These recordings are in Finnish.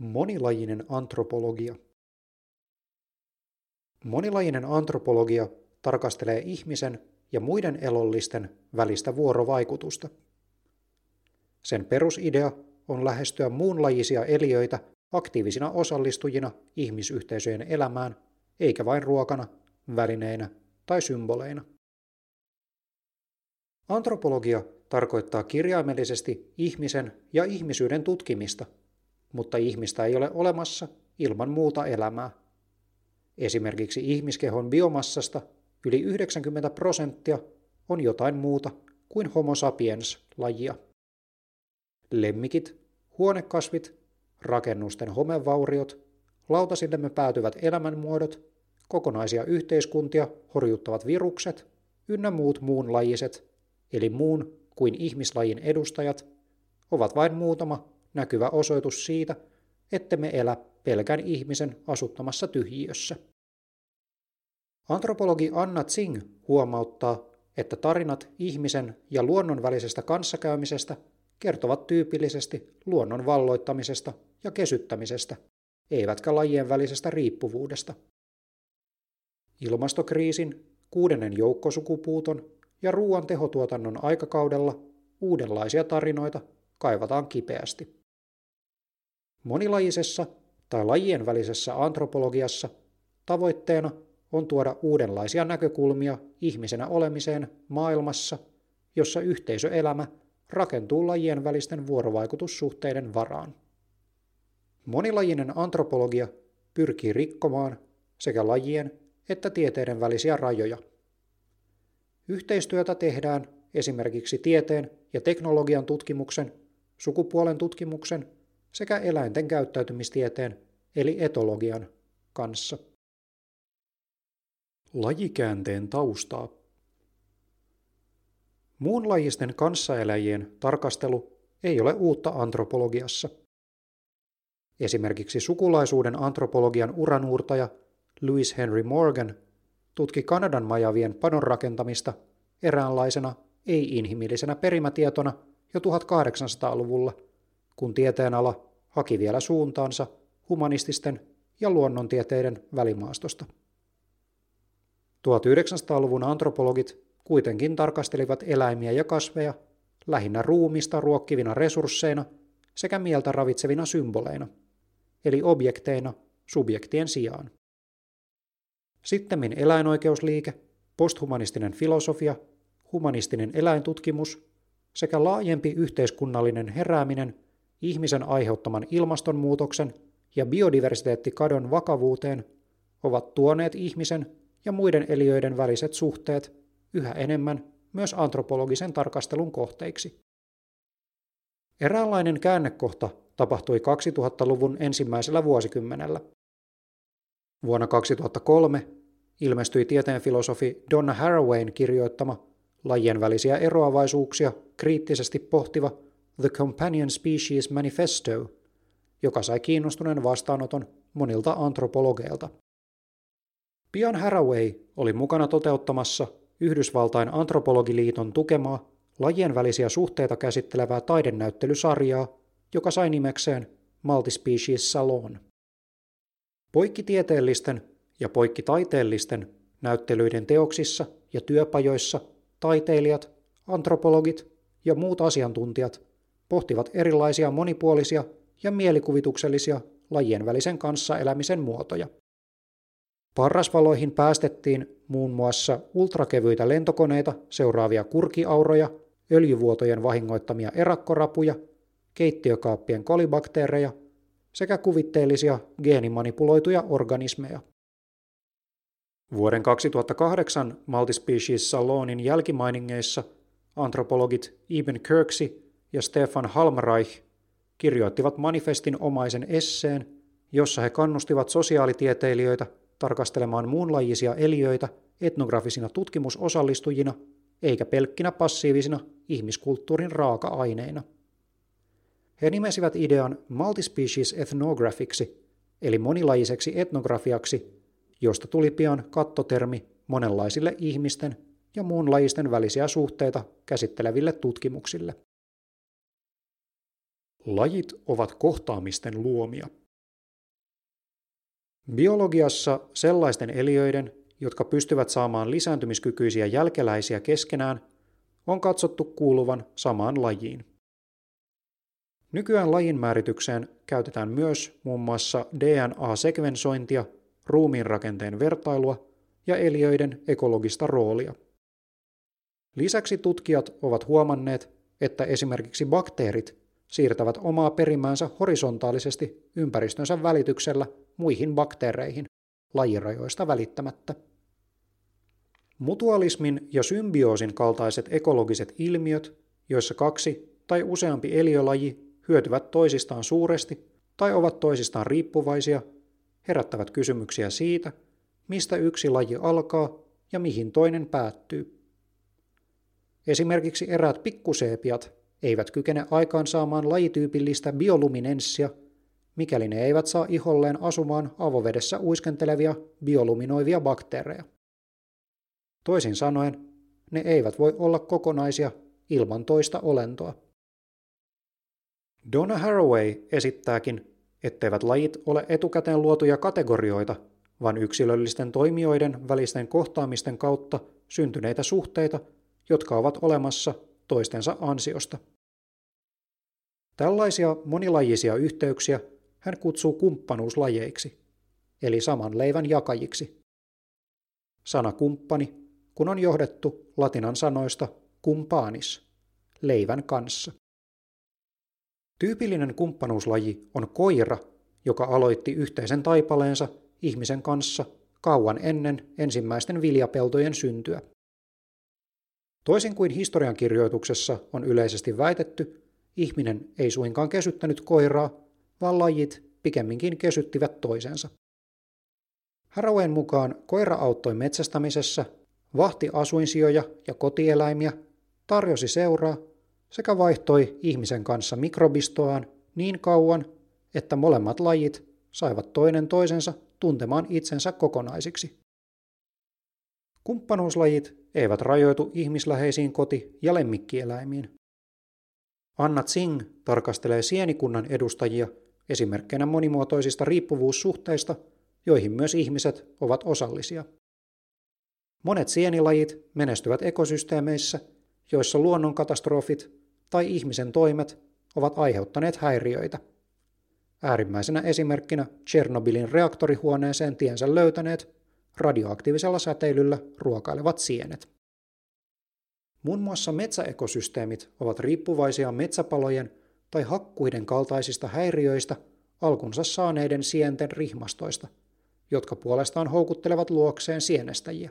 Monilajinen antropologia. Monilajinen antropologia tarkastelee ihmisen ja muiden elollisten välistä vuorovaikutusta. Sen perusidea on lähestyä muunlajisia eliöitä aktiivisina osallistujina ihmisyhteisöjen elämään, eikä vain ruokana, välineinä tai symboleina. Antropologia tarkoittaa kirjaimellisesti ihmisen ja ihmisyyden tutkimista – mutta ihmistä ei ole olemassa ilman muuta elämää. Esimerkiksi ihmiskehon biomassasta yli 90 prosenttia on jotain muuta kuin Homo sapiens-lajia. Lemmikit, huonekasvit, rakennusten homevauriot, lautasillemme päätyvät elämänmuodot, kokonaisia yhteiskuntia horjuttavat virukset ynnä muut muunlajiset, eli muun kuin ihmislajin edustajat, ovat vain muutama näkyvä osoitus siitä, että me elä pelkän ihmisen asuttamassa tyhjiössä. Antropologi Anna Tsing huomauttaa, että tarinat ihmisen ja luonnon välisestä kanssakäymisestä kertovat tyypillisesti luonnon valloittamisesta ja kesyttämisestä, eivätkä lajien välisestä riippuvuudesta. Ilmastokriisin, kuudennen joukkosukupuuton ja ruoan tehotuotannon aikakaudella uudenlaisia tarinoita kaivataan kipeästi. Monilajisessa tai lajien välisessä antropologiassa tavoitteena on tuoda uudenlaisia näkökulmia ihmisenä olemiseen maailmassa, jossa yhteisöelämä rakentuu lajien välisten vuorovaikutussuhteiden varaan. Monilajinen antropologia pyrkii rikkomaan sekä lajien että tieteiden välisiä rajoja. Yhteistyötä tehdään esimerkiksi tieteen ja teknologian tutkimuksen, sukupuolen tutkimuksen sekä eläinten käyttäytymistieteen eli etologian kanssa. Lajikäänteen taustaa Muunlajisten kanssaeläjien tarkastelu ei ole uutta antropologiassa. Esimerkiksi sukulaisuuden antropologian uranuurtaja Louis Henry Morgan tutki Kanadan majavien padon rakentamista eräänlaisena ei-inhimillisenä perimätietona jo 1800-luvulla – kun tieteenala haki vielä suuntaansa humanististen ja luonnontieteiden välimaastosta. 1900-luvun antropologit kuitenkin tarkastelivat eläimiä ja kasveja lähinnä ruumista ruokkivina resursseina sekä mieltä ravitsevina symboleina, eli objekteina subjektien sijaan. Sittemmin eläinoikeusliike, posthumanistinen filosofia, humanistinen eläintutkimus sekä laajempi yhteiskunnallinen herääminen – ihmisen aiheuttaman ilmastonmuutoksen ja biodiversiteettikadon vakavuuteen ovat tuoneet ihmisen ja muiden eliöiden väliset suhteet yhä enemmän myös antropologisen tarkastelun kohteiksi. Eräänlainen käännekohta tapahtui 2000-luvun ensimmäisellä vuosikymmenellä. Vuonna 2003 ilmestyi tieteenfilosofi Donna Harawayn kirjoittama lajien välisiä eroavaisuuksia kriittisesti pohtiva The Companion Species Manifesto, joka sai kiinnostuneen vastaanoton monilta antropologeilta. Pian Haraway oli mukana toteuttamassa Yhdysvaltain antropologiliiton tukemaa lajien välisiä suhteita käsittelevää taidennäyttelysarjaa, joka sai nimekseen Multispecies Salon. Poikkitieteellisten ja poikkitaiteellisten näyttelyiden teoksissa ja työpajoissa taiteilijat, antropologit ja muut asiantuntijat pohtivat erilaisia monipuolisia ja mielikuvituksellisia lajien välisen kanssa elämisen muotoja. Parrasvaloihin päästettiin muun muassa ultrakevyitä lentokoneita seuraavia kurkiauroja, öljyvuotojen vahingoittamia erakkorapuja, keittiökaappien kolibakteereja sekä kuvitteellisia geenimanipuloituja organismeja. Vuoden 2008 Multispecies Salonin jälkimainingeissa antropologit Ibn Kirksey ja Stefan Halmreich kirjoittivat manifestin omaisen esseen, jossa he kannustivat sosiaalitieteilijöitä tarkastelemaan muunlajisia eliöitä etnografisina tutkimusosallistujina eikä pelkkinä passiivisina ihmiskulttuurin raaka-aineina. He nimesivät idean multispecies ethnographiksi, eli monilajiseksi etnografiaksi, josta tuli pian kattotermi monenlaisille ihmisten ja muunlajisten välisiä suhteita käsitteleville tutkimuksille. Lajit ovat kohtaamisten luomia. Biologiassa sellaisten eliöiden, jotka pystyvät saamaan lisääntymiskykyisiä jälkeläisiä keskenään, on katsottu kuuluvan samaan lajiin. Nykyään lajin määritykseen käytetään myös muun muassa DNA-sekvensointia, ruumiin rakenteen vertailua ja eliöiden ekologista roolia. Lisäksi tutkijat ovat huomanneet, että esimerkiksi bakteerit siirtävät omaa perimäänsä horisontaalisesti ympäristönsä välityksellä muihin bakteereihin, lajirajoista välittämättä. Mutualismin ja symbioosin kaltaiset ekologiset ilmiöt, joissa kaksi tai useampi eliölaji hyötyvät toisistaan suuresti tai ovat toisistaan riippuvaisia, herättävät kysymyksiä siitä, mistä yksi laji alkaa ja mihin toinen päättyy. Esimerkiksi eräät pikkuseepiat eivät kykene aikaansaamaan lajityypillistä bioluminenssia, mikäli ne eivät saa iholleen asumaan avovedessä uiskentelevia bioluminoivia bakteereja. Toisin sanoen, ne eivät voi olla kokonaisia ilman toista olentoa. Donna Haraway esittääkin, etteivät lajit ole etukäteen luotuja kategorioita, vaan yksilöllisten toimijoiden välisten kohtaamisten kautta syntyneitä suhteita, jotka ovat olemassa toistensa ansiosta. Tällaisia monilajisia yhteyksiä hän kutsuu kumppanuuslajeiksi, eli saman leivän jakajiksi. Sana kumppani, kun on johdettu latinan sanoista kumpaanis, leivän kanssa. Tyypillinen kumppanuuslaji on koira, joka aloitti yhteisen taipaleensa ihmisen kanssa kauan ennen ensimmäisten viljapeltojen syntyä. Toisin kuin historiankirjoituksessa on yleisesti väitetty, ihminen ei suinkaan kesyttänyt koiraa, vaan lajit pikemminkin kesyttivät toisensa. Harawayn mukaan koira auttoi metsästämisessä, vahti asuinsijoja ja kotieläimiä, tarjosi seuraa sekä vaihtoi ihmisen kanssa mikrobistoaan niin kauan, että molemmat lajit saivat toinen toisensa tuntemaan itsensä kokonaisiksi. Kumppanuuslajit eivät rajoitu ihmisläheisiin koti- ja lemmikkieläimiin. Anna Tsing tarkastelee sienikunnan edustajia esimerkkeinä monimuotoisista riippuvuussuhteista, joihin myös ihmiset ovat osallisia. Monet sienilajit menestyvät ekosysteemeissä, joissa luonnonkatastrofit tai ihmisen toimet ovat aiheuttaneet häiriöitä. Äärimmäisenä esimerkkinä Chernobylin reaktorihuoneeseen tiensä löytäneet radioaktiivisella säteilyllä ruokailevat sienet. Muun muassa metsäekosysteemit ovat riippuvaisia metsäpalojen tai hakkuiden kaltaisista häiriöistä alkunsa saaneiden sienten rihmastoista, jotka puolestaan houkuttelevat luokseen sienestäjiä.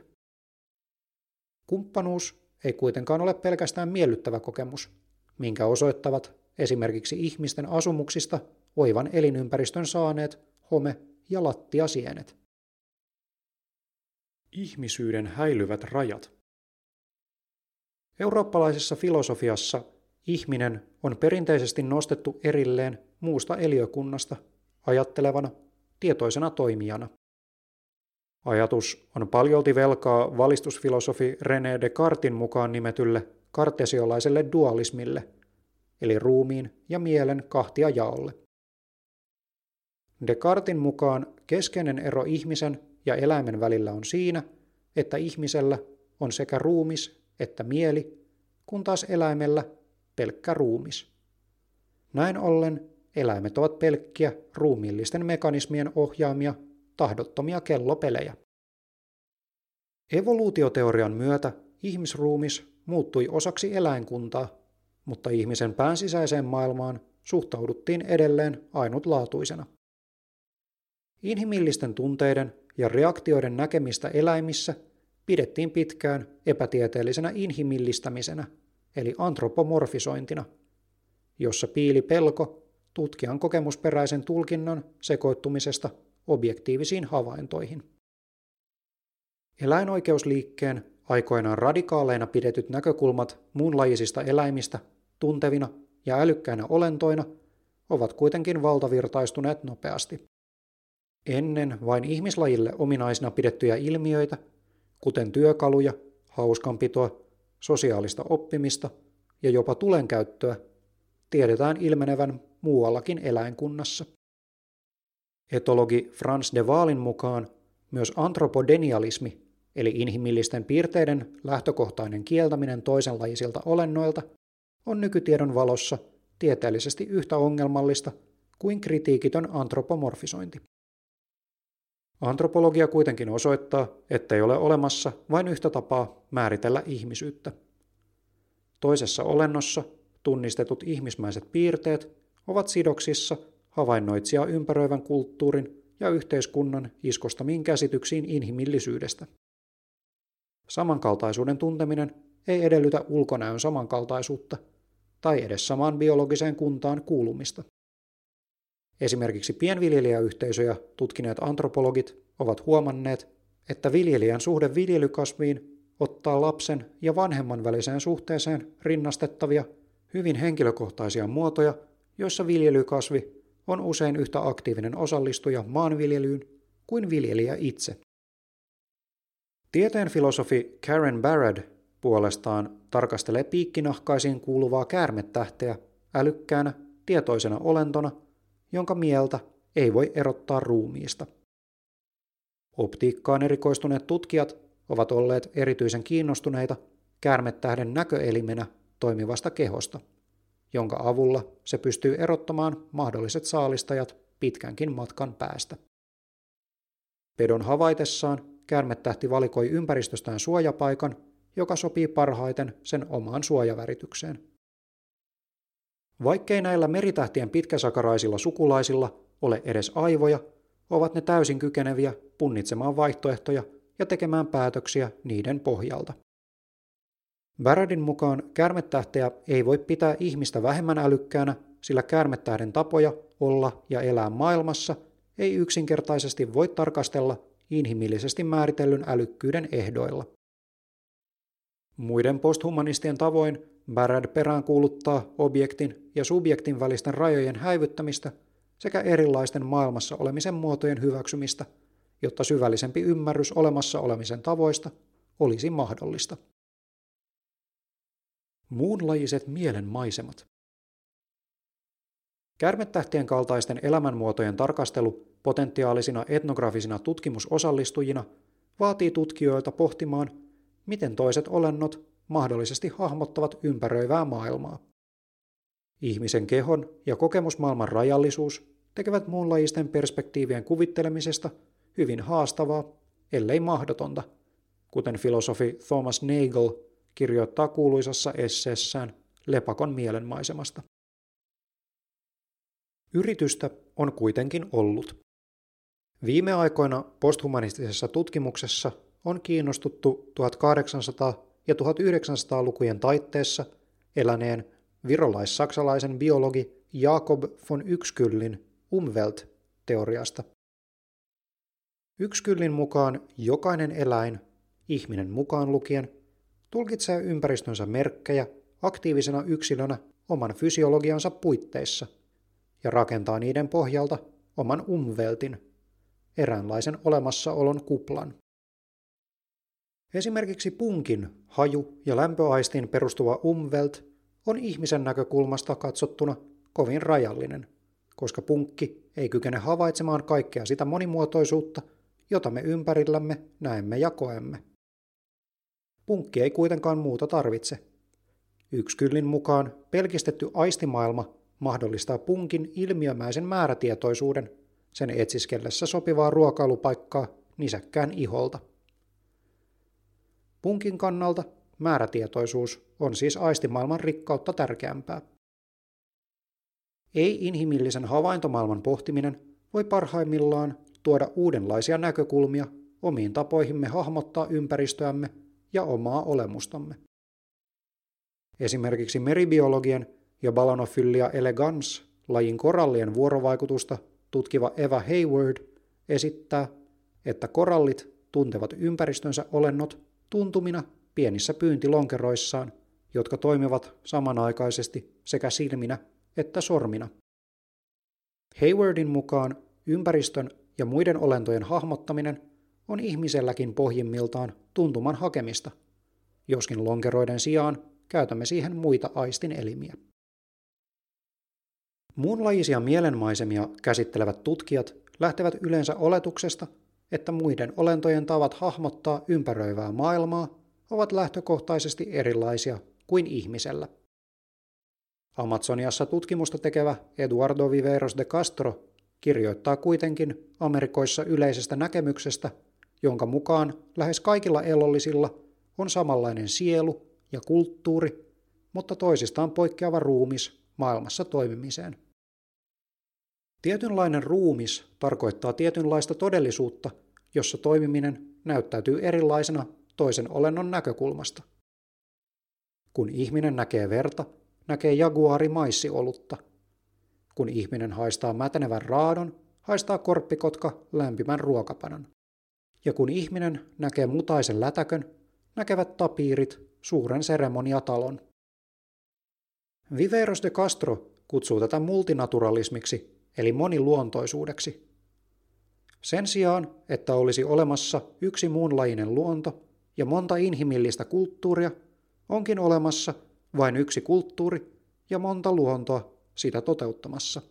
Kumppanuus ei kuitenkaan ole pelkästään miellyttävä kokemus, minkä osoittavat esimerkiksi ihmisten asumuksista oivan elinympäristön saaneet home- ja lattiasienet. Ihmisyyden häilyvät rajat. Eurooppalaisessa filosofiassa ihminen on perinteisesti nostettu erilleen muusta eliökunnasta ajattelevana, tietoisena toimijana. Ajatus on paljolti velkaa valistusfilosofi René Descartin mukaan nimetylle kartesiolaiselle dualismille, eli ruumiin ja mielen kahtia jaolle. Descartin mukaan keskeinen ero ihmisen ja eläimen välillä on siinä, että ihmisellä on sekä ruumis että mieli, kun taas eläimellä pelkkä ruumis. Näin ollen eläimet ovat pelkkiä ruumiillisten mekanismien ohjaamia tahdottomia kellopelejä. Evoluutioteorian myötä ihmisruumis muuttui osaksi eläinkuntaa, mutta ihmisen pään sisäiseen maailmaan suhtauduttiin edelleen ainutlaatuisena. Inhimillisten tunteiden ja reaktioiden näkemistä eläimissä pidettiin pitkään epätieteellisenä inhimillistämisenä, eli antropomorfisointina, jossa piili pelko tutkijan kokemusperäisen tulkinnan sekoittumisesta objektiivisiin havaintoihin. Eläinoikeusliikkeen aikoinaan radikaaleina pidetyt näkökulmat muunlajisista eläimistä tuntevina ja älykkäinä olentoina ovat kuitenkin valtavirtaistuneet nopeasti. Ennen vain ihmislajille ominaisina pidettyjä ilmiöitä, kuten työkaluja, hauskanpitoa, sosiaalista oppimista ja jopa tulenkäyttöä, tiedetään ilmenevän muuallakin eläinkunnassa. Etologi Frans de Waalin mukaan myös antropodenialismi, eli inhimillisten piirteiden lähtökohtainen kieltäminen toisenlaisilta olennoilta, on nykytiedon valossa tieteellisesti yhtä ongelmallista kuin kritiikitön antropomorfisointi. Antropologia kuitenkin osoittaa, ettei ole olemassa vain yhtä tapaa määritellä ihmisyyttä. Toisessa olennossa tunnistetut ihmismäiset piirteet ovat sidoksissa havainnoitsijaa ympäröivän kulttuurin ja yhteiskunnan iskostamiin käsityksiin inhimillisyydestä. Samankaltaisuuden tunteminen ei edellytä ulkonäön samankaltaisuutta tai edes samaan biologiseen kuntaan kuulumista. Esimerkiksi pienviljelijäyhteisöjä tutkineet antropologit ovat huomanneet, että viljelijän suhde viljelykasviin ottaa lapsen ja vanhemman väliseen suhteeseen rinnastettavia, hyvin henkilökohtaisia muotoja, joissa viljelykasvi on usein yhtä aktiivinen osallistuja maanviljelyyn kuin viljelijä itse. Tieteen filosofi Karen Barrad puolestaan tarkastelee piikkinahkaisiin kuuluvaa käärmetähteä älykkäänä, tietoisena olentona, jonka mieltä ei voi erottaa ruumiista. Optiikkaan erikoistuneet tutkijat ovat olleet erityisen kiinnostuneita käärmetähden näköelimenä toimivasta kehosta, jonka avulla se pystyy erottamaan mahdolliset saalistajat pitkänkin matkan päästä. Pedon havaitessaan käärmetähti valikoi ympäristöstään suojapaikan, joka sopii parhaiten sen omaan suojaväritykseen. Vaikkei näillä meritähtien pitkäsakaraisilla sukulaisilla ole edes aivoja, ovat ne täysin kykeneviä punnitsemaan vaihtoehtoja ja tekemään päätöksiä niiden pohjalta. Baradin mukaan käärmetähteä ei voi pitää ihmistä vähemmän älykkäänä, sillä käärmetähden tapoja olla ja elää maailmassa ei yksinkertaisesti voi tarkastella inhimillisesti määritellyn älykkyyden ehdoilla. Muiden posthumanistien tavoin Barad peräänkuuluttaa objektin ja subjektin välisten rajojen häivyttämistä sekä erilaisten maailmassa olemisen muotojen hyväksymistä, jotta syvällisempi ymmärrys olemassa olemisen tavoista olisi mahdollista. Muunlajiset mielenmaisemat Kärmetähtien kaltaisten elämänmuotojen tarkastelu potentiaalisina etnografisina tutkimusosallistujina vaatii tutkijoilta pohtimaan, miten toiset olennot mahdollisesti hahmottavat ympäröivää maailmaa. Ihmisen kehon ja kokemusmaailman rajallisuus tekevät muunlajisten perspektiivien kuvittelemisesta hyvin haastavaa, ellei mahdotonta, kuten filosofi Thomas Nagel kirjoittaa kuuluisassa esseessään Lepakon mielenmaisemasta. Yritystä on kuitenkin ollut. Viime aikoina posthumanistisessa tutkimuksessa on kiinnostuttu 1800- ja 1900-lukujen taitteessa eläneen virolais-saksalaisen biologi Jakob von Ykskyllin Umwelt-teoriasta. Ykskyllin mukaan jokainen eläin, ihminen mukaan lukien, tulkitsee ympäristönsä merkkejä aktiivisena yksilönä oman fysiologiansa puitteissa ja rakentaa niiden pohjalta oman umveltin, eräänlaisen olemassaolon kuplan. Esimerkiksi punkin haju- ja lämpöaistiin perustuva umwelt on ihmisen näkökulmasta katsottuna kovin rajallinen, koska punkki ei kykene havaitsemaan kaikkea sitä monimuotoisuutta, jota me ympärillämme näemme ja koemme. Punkki ei kuitenkaan muuta tarvitse. Ykskyllin mukaan pelkistetty aistimaailma mahdollistaa punkin ilmiömäisen määrätietoisuuden sen etsiskellessä sopivaa ruokailupaikkaa nisäkkään iholta. Punkin kannalta määrätietoisuus on siis aistimaailman rikkautta tärkeämpää. Ei-inhimillisen havaintomaailman pohtiminen voi parhaimmillaan tuoda uudenlaisia näkökulmia omiin tapoihimme hahmottaa ympäristöämme ja omaa olemustamme. Esimerkiksi meribiologian ja Balanophyllia elegans lajin korallien vuorovaikutusta tutkiva Eva Hayward esittää, että korallit tuntevat ympäristönsä olennot tuntumina pienissä pyyntilonkeroissaan, jotka toimivat samanaikaisesti sekä silminä että sormina. Haywardin mukaan ympäristön ja muiden olentojen hahmottaminen on ihmiselläkin pohjimmiltaan tuntuman hakemista, joskin lonkeroiden sijaan käytämme siihen muita aistin elimiä. Muunlajisia mielenmaisemia käsittelevät tutkijat lähtevät yleensä oletuksesta, että muiden olentojen tavat hahmottaa ympäröivää maailmaa ovat lähtökohtaisesti erilaisia kuin ihmisellä. Amazoniassa tutkimusta tekevä Eduardo Viveros de Castro kirjoittaa kuitenkin Amerikoissa yleisestä näkemyksestä, jonka mukaan lähes kaikilla elollisilla on samanlainen sielu ja kulttuuri, mutta toisistaan poikkeava ruumis maailmassa toimimiseen. Tietynlainen ruumis tarkoittaa tietynlaista todellisuutta, jossa toimiminen näyttäytyy erilaisena toisen olennon näkökulmasta. Kun ihminen näkee verta, näkee jaguari maissiolutta. Kun ihminen haistaa mätänevän raadon, haistaa korppikotka lämpimän ruokapanan. Ja kun ihminen näkee mutaisen lätäkön, näkevät tapiirit suuren seremoniatalon. Viveros de Castro kutsuu tätä multinaturalismiksi, eli moniluontoisuudeksi. Sen sijaan, että olisi olemassa yksi muunlajinen luonto ja monta inhimillistä kulttuuria, onkin olemassa vain yksi kulttuuri ja monta luontoa sitä toteuttamassa.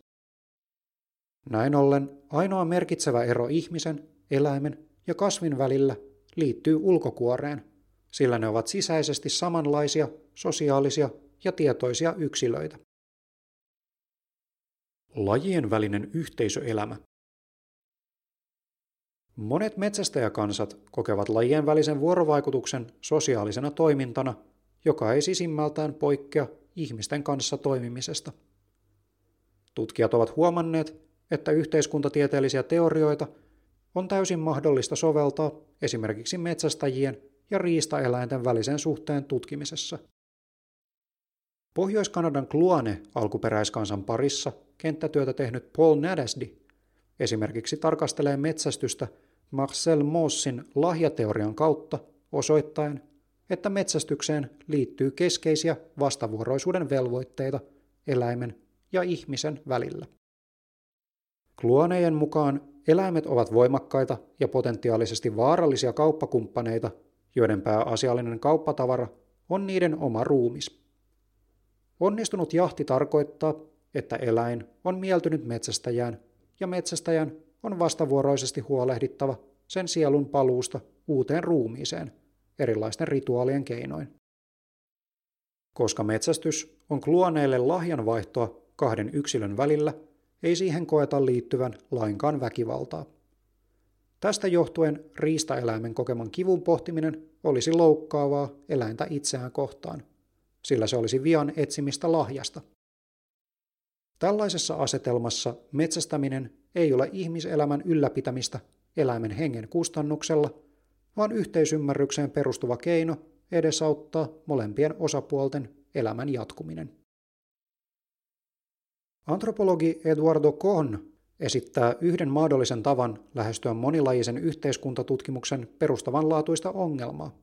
Näin ollen ainoa merkitsevä ero ihmisen, eläimen ja kasvin välillä liittyy ulkokuoreen, sillä ne ovat sisäisesti samanlaisia, sosiaalisia ja tietoisia yksilöitä. Lajien välinen yhteisöelämä Monet metsästäjäkansat kokevat lajien välisen vuorovaikutuksen sosiaalisena toimintana, joka ei sisimmältään poikkea ihmisten kanssa toimimisesta. Tutkijat ovat huomanneet, että yhteiskuntatieteellisiä teorioita on täysin mahdollista soveltaa esimerkiksi metsästäjien ja riistaeläinten välisen suhteen tutkimisessa. Pohjois-Kanadan Kluane alkuperäiskansan parissa kenttätyötä tehnyt Paul Nadasdi esimerkiksi tarkastelee metsästystä Marcel Moossin lahjateorian kautta osoittaen, että metsästykseen liittyy keskeisiä vastavuoroisuuden velvoitteita eläimen ja ihmisen välillä. Kluonejen mukaan eläimet ovat voimakkaita ja potentiaalisesti vaarallisia kauppakumppaneita, joiden pääasiallinen kauppatavara on niiden oma ruumis. Onnistunut jahti tarkoittaa, että eläin on mieltynyt metsästäjään ja metsästäjän on vastavuoroisesti huolehdittava sen sielun paluusta uuteen ruumiiseen erilaisten rituaalien keinoin. Koska metsästys on kluoneille lahjanvaihtoa kahden yksilön välillä, ei siihen koeta liittyvän lainkaan väkivaltaa. Tästä johtuen riistaeläimen kokeman kivun pohtiminen olisi loukkaavaa eläintä itseään kohtaan, sillä se olisi vian etsimistä lahjasta. Tällaisessa asetelmassa metsästäminen ei ole ihmiselämän ylläpitämistä eläimen hengen kustannuksella, vaan yhteisymmärrykseen perustuva keino edesauttaa molempien osapuolten elämän jatkuminen. Antropologi Eduardo Kohn esittää yhden mahdollisen tavan lähestyä monilajisen yhteiskuntatutkimuksen perustavanlaatuista ongelmaa,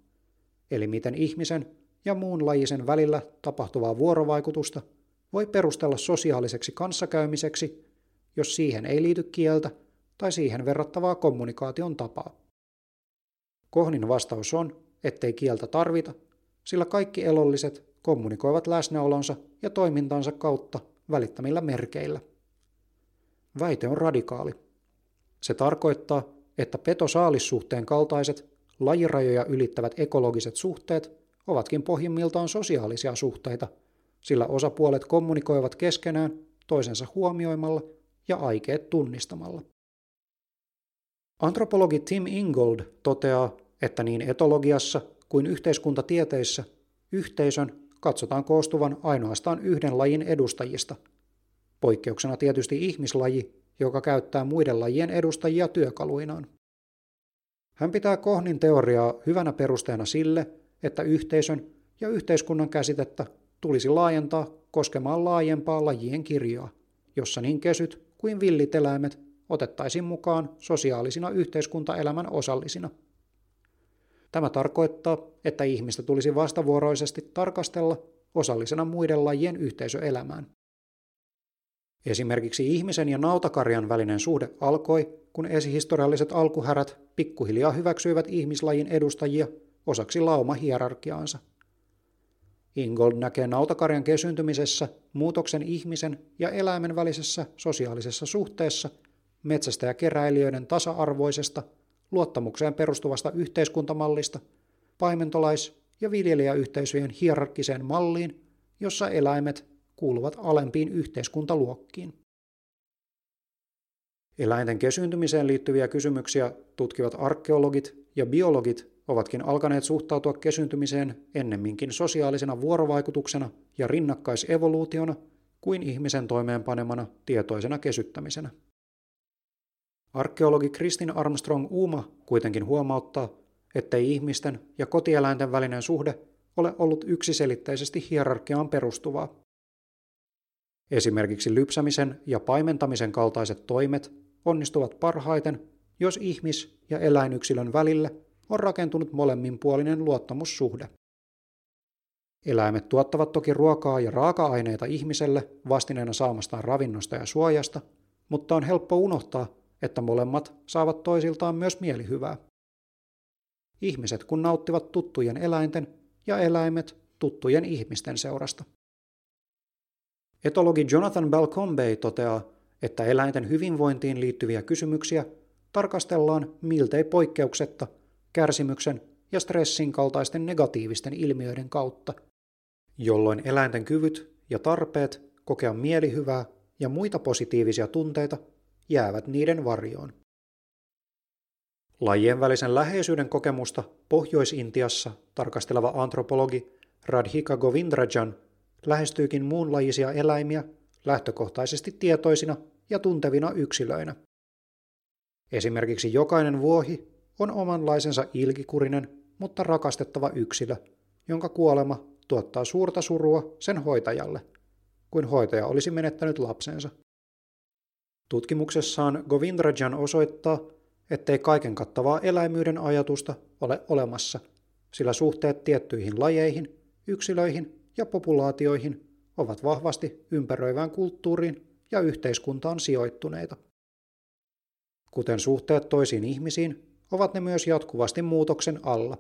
eli miten ihmisen ja muun lajisen välillä tapahtuvaa vuorovaikutusta voi perustella sosiaaliseksi kanssakäymiseksi, jos siihen ei liity kieltä tai siihen verrattavaa kommunikaation tapaa. Kohnin vastaus on, ettei kieltä tarvita, sillä kaikki elolliset kommunikoivat läsnäolonsa ja toimintansa kautta välittämillä merkeillä. Väite on radikaali. Se tarkoittaa, että petosaalissuhteen kaltaiset lajirajoja ylittävät ekologiset suhteet ovatkin pohjimmiltaan sosiaalisia suhteita, sillä osapuolet kommunikoivat keskenään toisensa huomioimalla ja aikeet tunnistamalla. Antropologi Tim Ingold toteaa, että niin etologiassa kuin yhteiskuntatieteissä yhteisön katsotaan koostuvan ainoastaan yhden lajin edustajista. Poikkeuksena tietysti ihmislaji, joka käyttää muiden lajien edustajia työkaluinaan. Hän pitää Kohnin teoriaa hyvänä perusteena sille, että yhteisön ja yhteiskunnan käsitettä tulisi laajentaa koskemaan laajempaa lajien kirjoa, jossa niin kesyt kuin villit eläimet otettaisiin mukaan sosiaalisina yhteiskuntaelämän osallisina. Tämä tarkoittaa, että ihmistä tulisi vastavuoroisesti tarkastella osallisena muiden lajien yhteisöelämään. Esimerkiksi ihmisen ja nautakarjan välinen suhde alkoi, kun esihistorialliset alkuhärät pikkuhiljaa hyväksyivät ihmislajin edustajia osaksi laumahierarkiaansa. Ingold näkee nautakarjan kesyntymisessä muutoksen ihmisen ja eläimen välisessä sosiaalisessa suhteessa, metsästä ja keräilijöiden tasa-arvoisesta, luottamukseen perustuvasta yhteiskuntamallista, paimentolais- ja viljelijäyhteisöjen hierarkkiseen malliin, jossa eläimet kuuluvat alempiin yhteiskuntaluokkiin. Eläinten kesyyntymiseen liittyviä kysymyksiä tutkivat arkeologit ja biologit ovatkin alkaneet suhtautua kesyntymiseen ennemminkin sosiaalisena vuorovaikutuksena ja rinnakkaisevoluutiona kuin ihmisen toimeenpanemana tietoisena kesyttämisenä. Arkeologi Kristin Armstrong Uuma kuitenkin huomauttaa, ettei ihmisten ja kotieläinten välinen suhde ole ollut yksiselitteisesti hierarkiaan perustuvaa. Esimerkiksi lypsämisen ja paimentamisen kaltaiset toimet onnistuvat parhaiten, jos ihmis- ja eläinyksilön välille on rakentunut molemminpuolinen luottamussuhde. Eläimet tuottavat toki ruokaa ja raaka-aineita ihmiselle vastineena saamastaan ravinnosta ja suojasta, mutta on helppo unohtaa, että molemmat saavat toisiltaan myös mielihyvää. Ihmiset kun nauttivat tuttujen eläinten ja eläimet tuttujen ihmisten seurasta. Etologi Jonathan Balcombey toteaa, että eläinten hyvinvointiin liittyviä kysymyksiä tarkastellaan miltei poikkeuksetta kärsimyksen ja stressin kaltaisten negatiivisten ilmiöiden kautta, jolloin eläinten kyvyt ja tarpeet kokea mielihyvää ja muita positiivisia tunteita jäävät niiden varjoon. Lajien välisen läheisyyden kokemusta Pohjois-Intiassa tarkasteleva antropologi Radhika Govindrajan lähestyykin muunlajisia eläimiä lähtökohtaisesti tietoisina ja tuntevina yksilöinä. Esimerkiksi jokainen vuohi on omanlaisensa ilkikurinen, mutta rakastettava yksilö, jonka kuolema tuottaa suurta surua sen hoitajalle, kuin hoitaja olisi menettänyt lapsensa. Tutkimuksessaan Govindrajan osoittaa, ettei kaiken kattavaa eläimyyden ajatusta ole olemassa, sillä suhteet tiettyihin lajeihin, yksilöihin ja populaatioihin ovat vahvasti ympäröivään kulttuuriin ja yhteiskuntaan sijoittuneita. Kuten suhteet toisiin ihmisiin, ovat ne myös jatkuvasti muutoksen alla.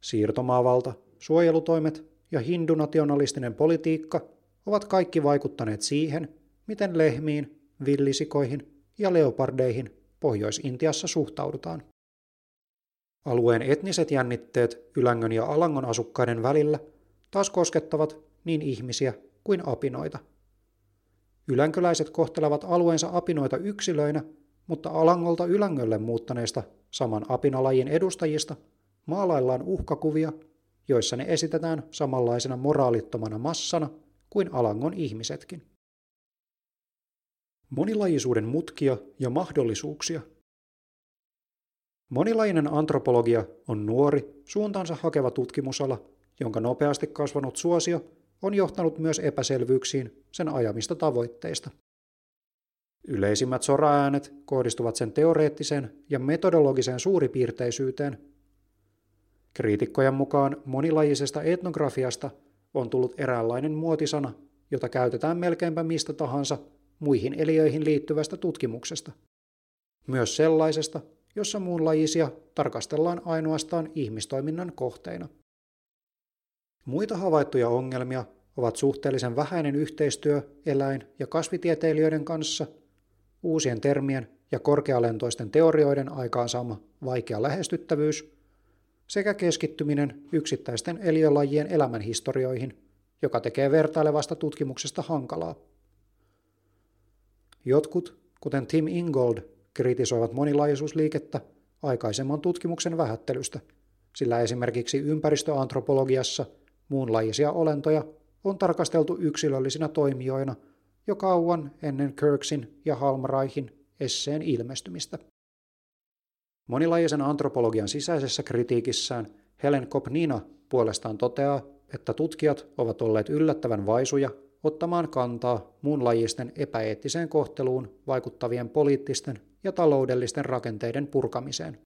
Siirtomaavalta, suojelutoimet ja hindunationalistinen politiikka ovat kaikki vaikuttaneet siihen, miten lehmiin, villisikoihin ja leopardeihin Pohjois-Intiassa suhtaudutaan. Alueen etniset jännitteet Ylängön ja Alangon asukkaiden välillä taas koskettavat niin ihmisiä kuin apinoita. Ylänköläiset kohtelevat alueensa apinoita yksilöinä, mutta Alangolta Ylängölle muuttaneista saman apinalajin edustajista maalaillaan uhkakuvia, joissa ne esitetään samanlaisena moraalittomana massana kuin Alangon ihmisetkin. Monilajisuuden mutkia ja mahdollisuuksia. Monilajinen antropologia on nuori, suuntaansa hakeva tutkimusala, jonka nopeasti kasvanut suosio on johtanut myös epäselvyyksiin sen ajamista tavoitteista. Yleisimmät soraäänet kohdistuvat sen teoreettiseen ja metodologiseen suuripiirteisyyteen. Kriitikkojen mukaan monilajisesta etnografiasta on tullut eräänlainen muotisana, jota käytetään melkeinpä mistä tahansa muihin eliöihin liittyvästä tutkimuksesta. Myös sellaisesta, jossa muunlajisia tarkastellaan ainoastaan ihmistoiminnan kohteina. Muita havaittuja ongelmia ovat suhteellisen vähäinen yhteistyö eläin- ja kasvitieteilijöiden kanssa, uusien termien ja korkealentoisten teorioiden aikaansaama vaikea lähestyttävyys sekä keskittyminen yksittäisten eliölajien elämänhistorioihin, joka tekee vertailevasta tutkimuksesta hankalaa. Jotkut, kuten Tim Ingold, kritisoivat monilaisuusliikettä aikaisemman tutkimuksen vähättelystä, sillä esimerkiksi ympäristöantropologiassa muunlajisia olentoja on tarkasteltu yksilöllisinä toimijoina jo kauan ennen Kirksin ja Halmraihin esseen ilmestymistä. Monilajisen antropologian sisäisessä kritiikissään Helen Kopnina puolestaan toteaa, että tutkijat ovat olleet yllättävän vaisuja ottamaan kantaa muunlajisten epäeettiseen kohteluun vaikuttavien poliittisten ja taloudellisten rakenteiden purkamiseen.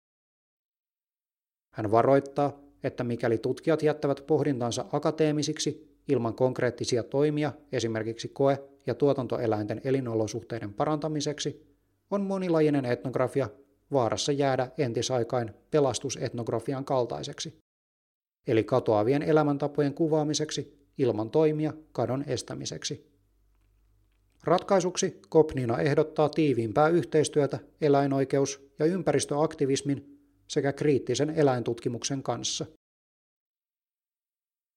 Hän varoittaa, että mikäli tutkijat jättävät pohdintansa akateemisiksi ilman konkreettisia toimia esimerkiksi koe- ja tuotantoeläinten elinolosuhteiden parantamiseksi, on monilajinen etnografia vaarassa jäädä entisaikain pelastusetnografian kaltaiseksi, eli katoavien elämäntapojen kuvaamiseksi ilman toimia kadon estämiseksi. Ratkaisuksi Kopnina ehdottaa tiiviimpää yhteistyötä eläinoikeus- ja ympäristöaktivismin sekä kriittisen eläintutkimuksen kanssa.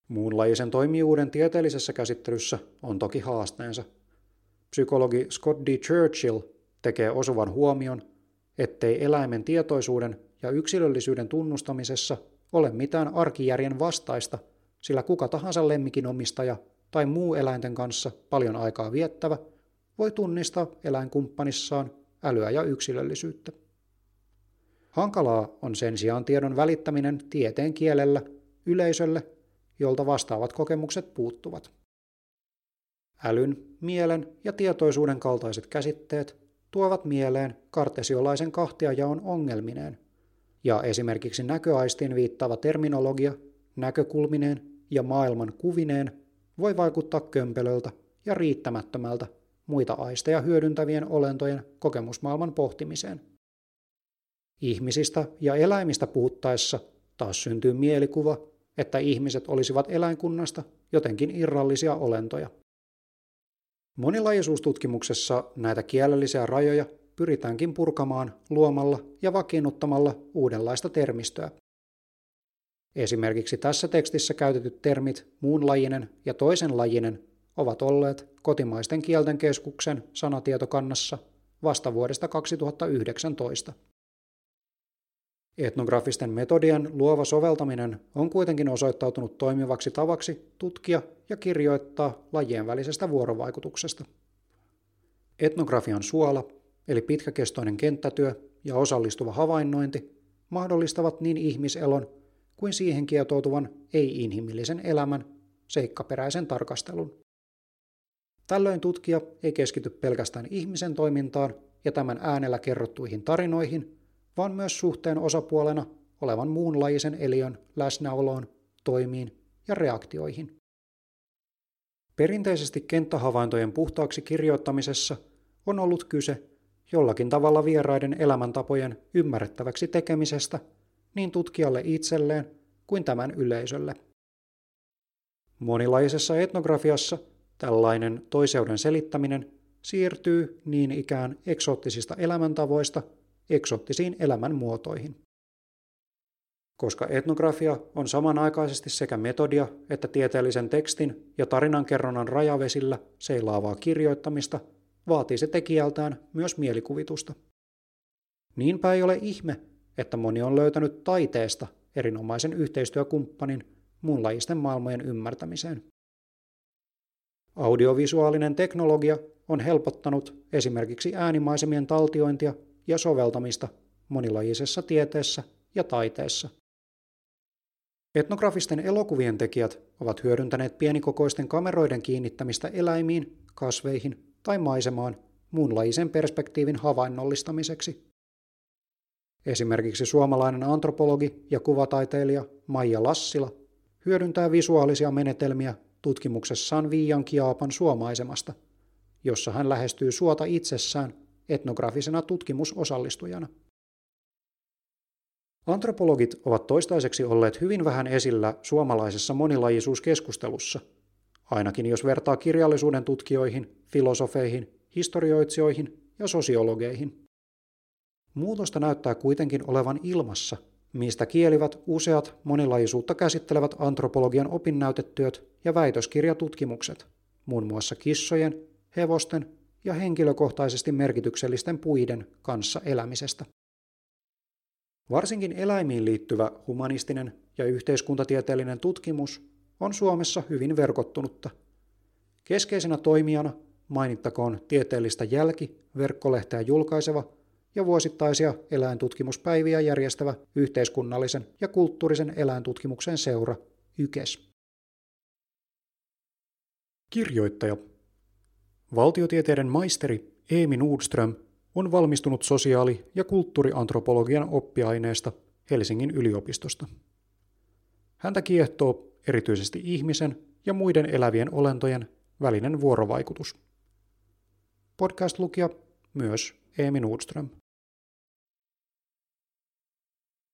Muunlajisen toimijuuden tieteellisessä käsittelyssä on toki haasteensa. Psykologi Scott D. Churchill tekee osuvan huomion, ettei eläimen tietoisuuden ja yksilöllisyyden tunnustamisessa ole mitään arkijärjen vastaista, sillä kuka tahansa lemmikin omistaja tai muu eläinten kanssa paljon aikaa viettävä voi tunnistaa eläinkumppanissaan älyä ja yksilöllisyyttä. Hankalaa on sen sijaan tiedon välittäminen tieteen kielellä yleisölle, jolta vastaavat kokemukset puuttuvat. Älyn, mielen ja tietoisuuden kaltaiset käsitteet tuovat mieleen kartesiolaisen kahtiajaon ongelmineen, ja esimerkiksi näköaistiin viittaava terminologia näkökulmineen ja maailman kuvineen voi vaikuttaa kömpelöltä ja riittämättömältä muita aisteja hyödyntävien olentojen kokemusmaailman pohtimiseen. Ihmisistä ja eläimistä puhuttaessa taas syntyy mielikuva, että ihmiset olisivat eläinkunnasta jotenkin irrallisia olentoja. Monilajisuustutkimuksessa näitä kielellisiä rajoja pyritäänkin purkamaan luomalla ja vakiinnuttamalla uudenlaista termistöä. Esimerkiksi tässä tekstissä käytetyt termit muunlajinen ja toisenlajinen ovat olleet kotimaisten kielten keskuksen sanatietokannassa vasta vuodesta 2019. Etnografisten metodien luova soveltaminen on kuitenkin osoittautunut toimivaksi tavaksi tutkia ja kirjoittaa lajien välisestä vuorovaikutuksesta. Etnografian suola, eli pitkäkestoinen kenttätyö ja osallistuva havainnointi, mahdollistavat niin ihmiselon kuin siihen kietoutuvan ei-inhimillisen elämän seikkaperäisen tarkastelun. Tällöin tutkija ei keskity pelkästään ihmisen toimintaan ja tämän äänellä kerrottuihin tarinoihin, vaan myös suhteen osapuolena olevan muunlajisen eliön läsnäoloon, toimiin ja reaktioihin. Perinteisesti kenttähavaintojen puhtaaksi kirjoittamisessa on ollut kyse jollakin tavalla vieraiden elämäntapojen ymmärrettäväksi tekemisestä niin tutkijalle itselleen kuin tämän yleisölle. Monilaisessa etnografiassa tällainen toiseuden selittäminen siirtyy niin ikään eksoottisista elämäntavoista eksoottisiin elämänmuotoihin. Koska etnografia on samanaikaisesti sekä metodia että tieteellisen tekstin ja tarinankerronnan rajavesillä seilaavaa kirjoittamista, vaatii se tekijältään myös mielikuvitusta. Niinpä ei ole ihme, että moni on löytänyt taiteesta erinomaisen yhteistyökumppanin muunlajisten maailmojen ymmärtämiseen. Audiovisuaalinen teknologia on helpottanut esimerkiksi äänimaisemien taltiointia ja soveltamista monilajisessa tieteessä ja taiteessa. Etnografisten elokuvien tekijät ovat hyödyntäneet pienikokoisten kameroiden kiinnittämistä eläimiin, kasveihin tai maisemaan muunlajisen perspektiivin havainnollistamiseksi. Esimerkiksi suomalainen antropologi ja kuvataiteilija Maija Lassila hyödyntää visuaalisia menetelmiä tutkimuksessaan Viian Kiaapan suomaisemasta, jossa hän lähestyy suota itsessään etnografisena tutkimusosallistujana. Antropologit ovat toistaiseksi olleet hyvin vähän esillä suomalaisessa monilajisuuskeskustelussa, ainakin jos vertaa kirjallisuuden tutkijoihin, filosofeihin, historioitsijoihin ja sosiologeihin. Muutosta näyttää kuitenkin olevan ilmassa, mistä kielivät useat monilajisuutta käsittelevät antropologian opinnäytetyöt ja väitöskirjatutkimukset, muun muassa kissojen, hevosten ja henkilökohtaisesti merkityksellisten puiden kanssa elämisestä. Varsinkin eläimiin liittyvä humanistinen ja yhteiskuntatieteellinen tutkimus on Suomessa hyvin verkottunutta. Keskeisenä toimijana mainittakoon tieteellistä jälki verkkolehteä julkaiseva ja vuosittaisia eläintutkimuspäiviä järjestävä yhteiskunnallisen ja kulttuurisen eläintutkimuksen seura YKES. Kirjoittaja Valtiotieteiden maisteri Eemi Nordström on valmistunut sosiaali- ja kulttuuriantropologian oppiaineesta Helsingin yliopistosta. Häntä kiehtoo erityisesti ihmisen ja muiden elävien olentojen välinen vuorovaikutus. Podcast-lukija myös Eemi Nordström.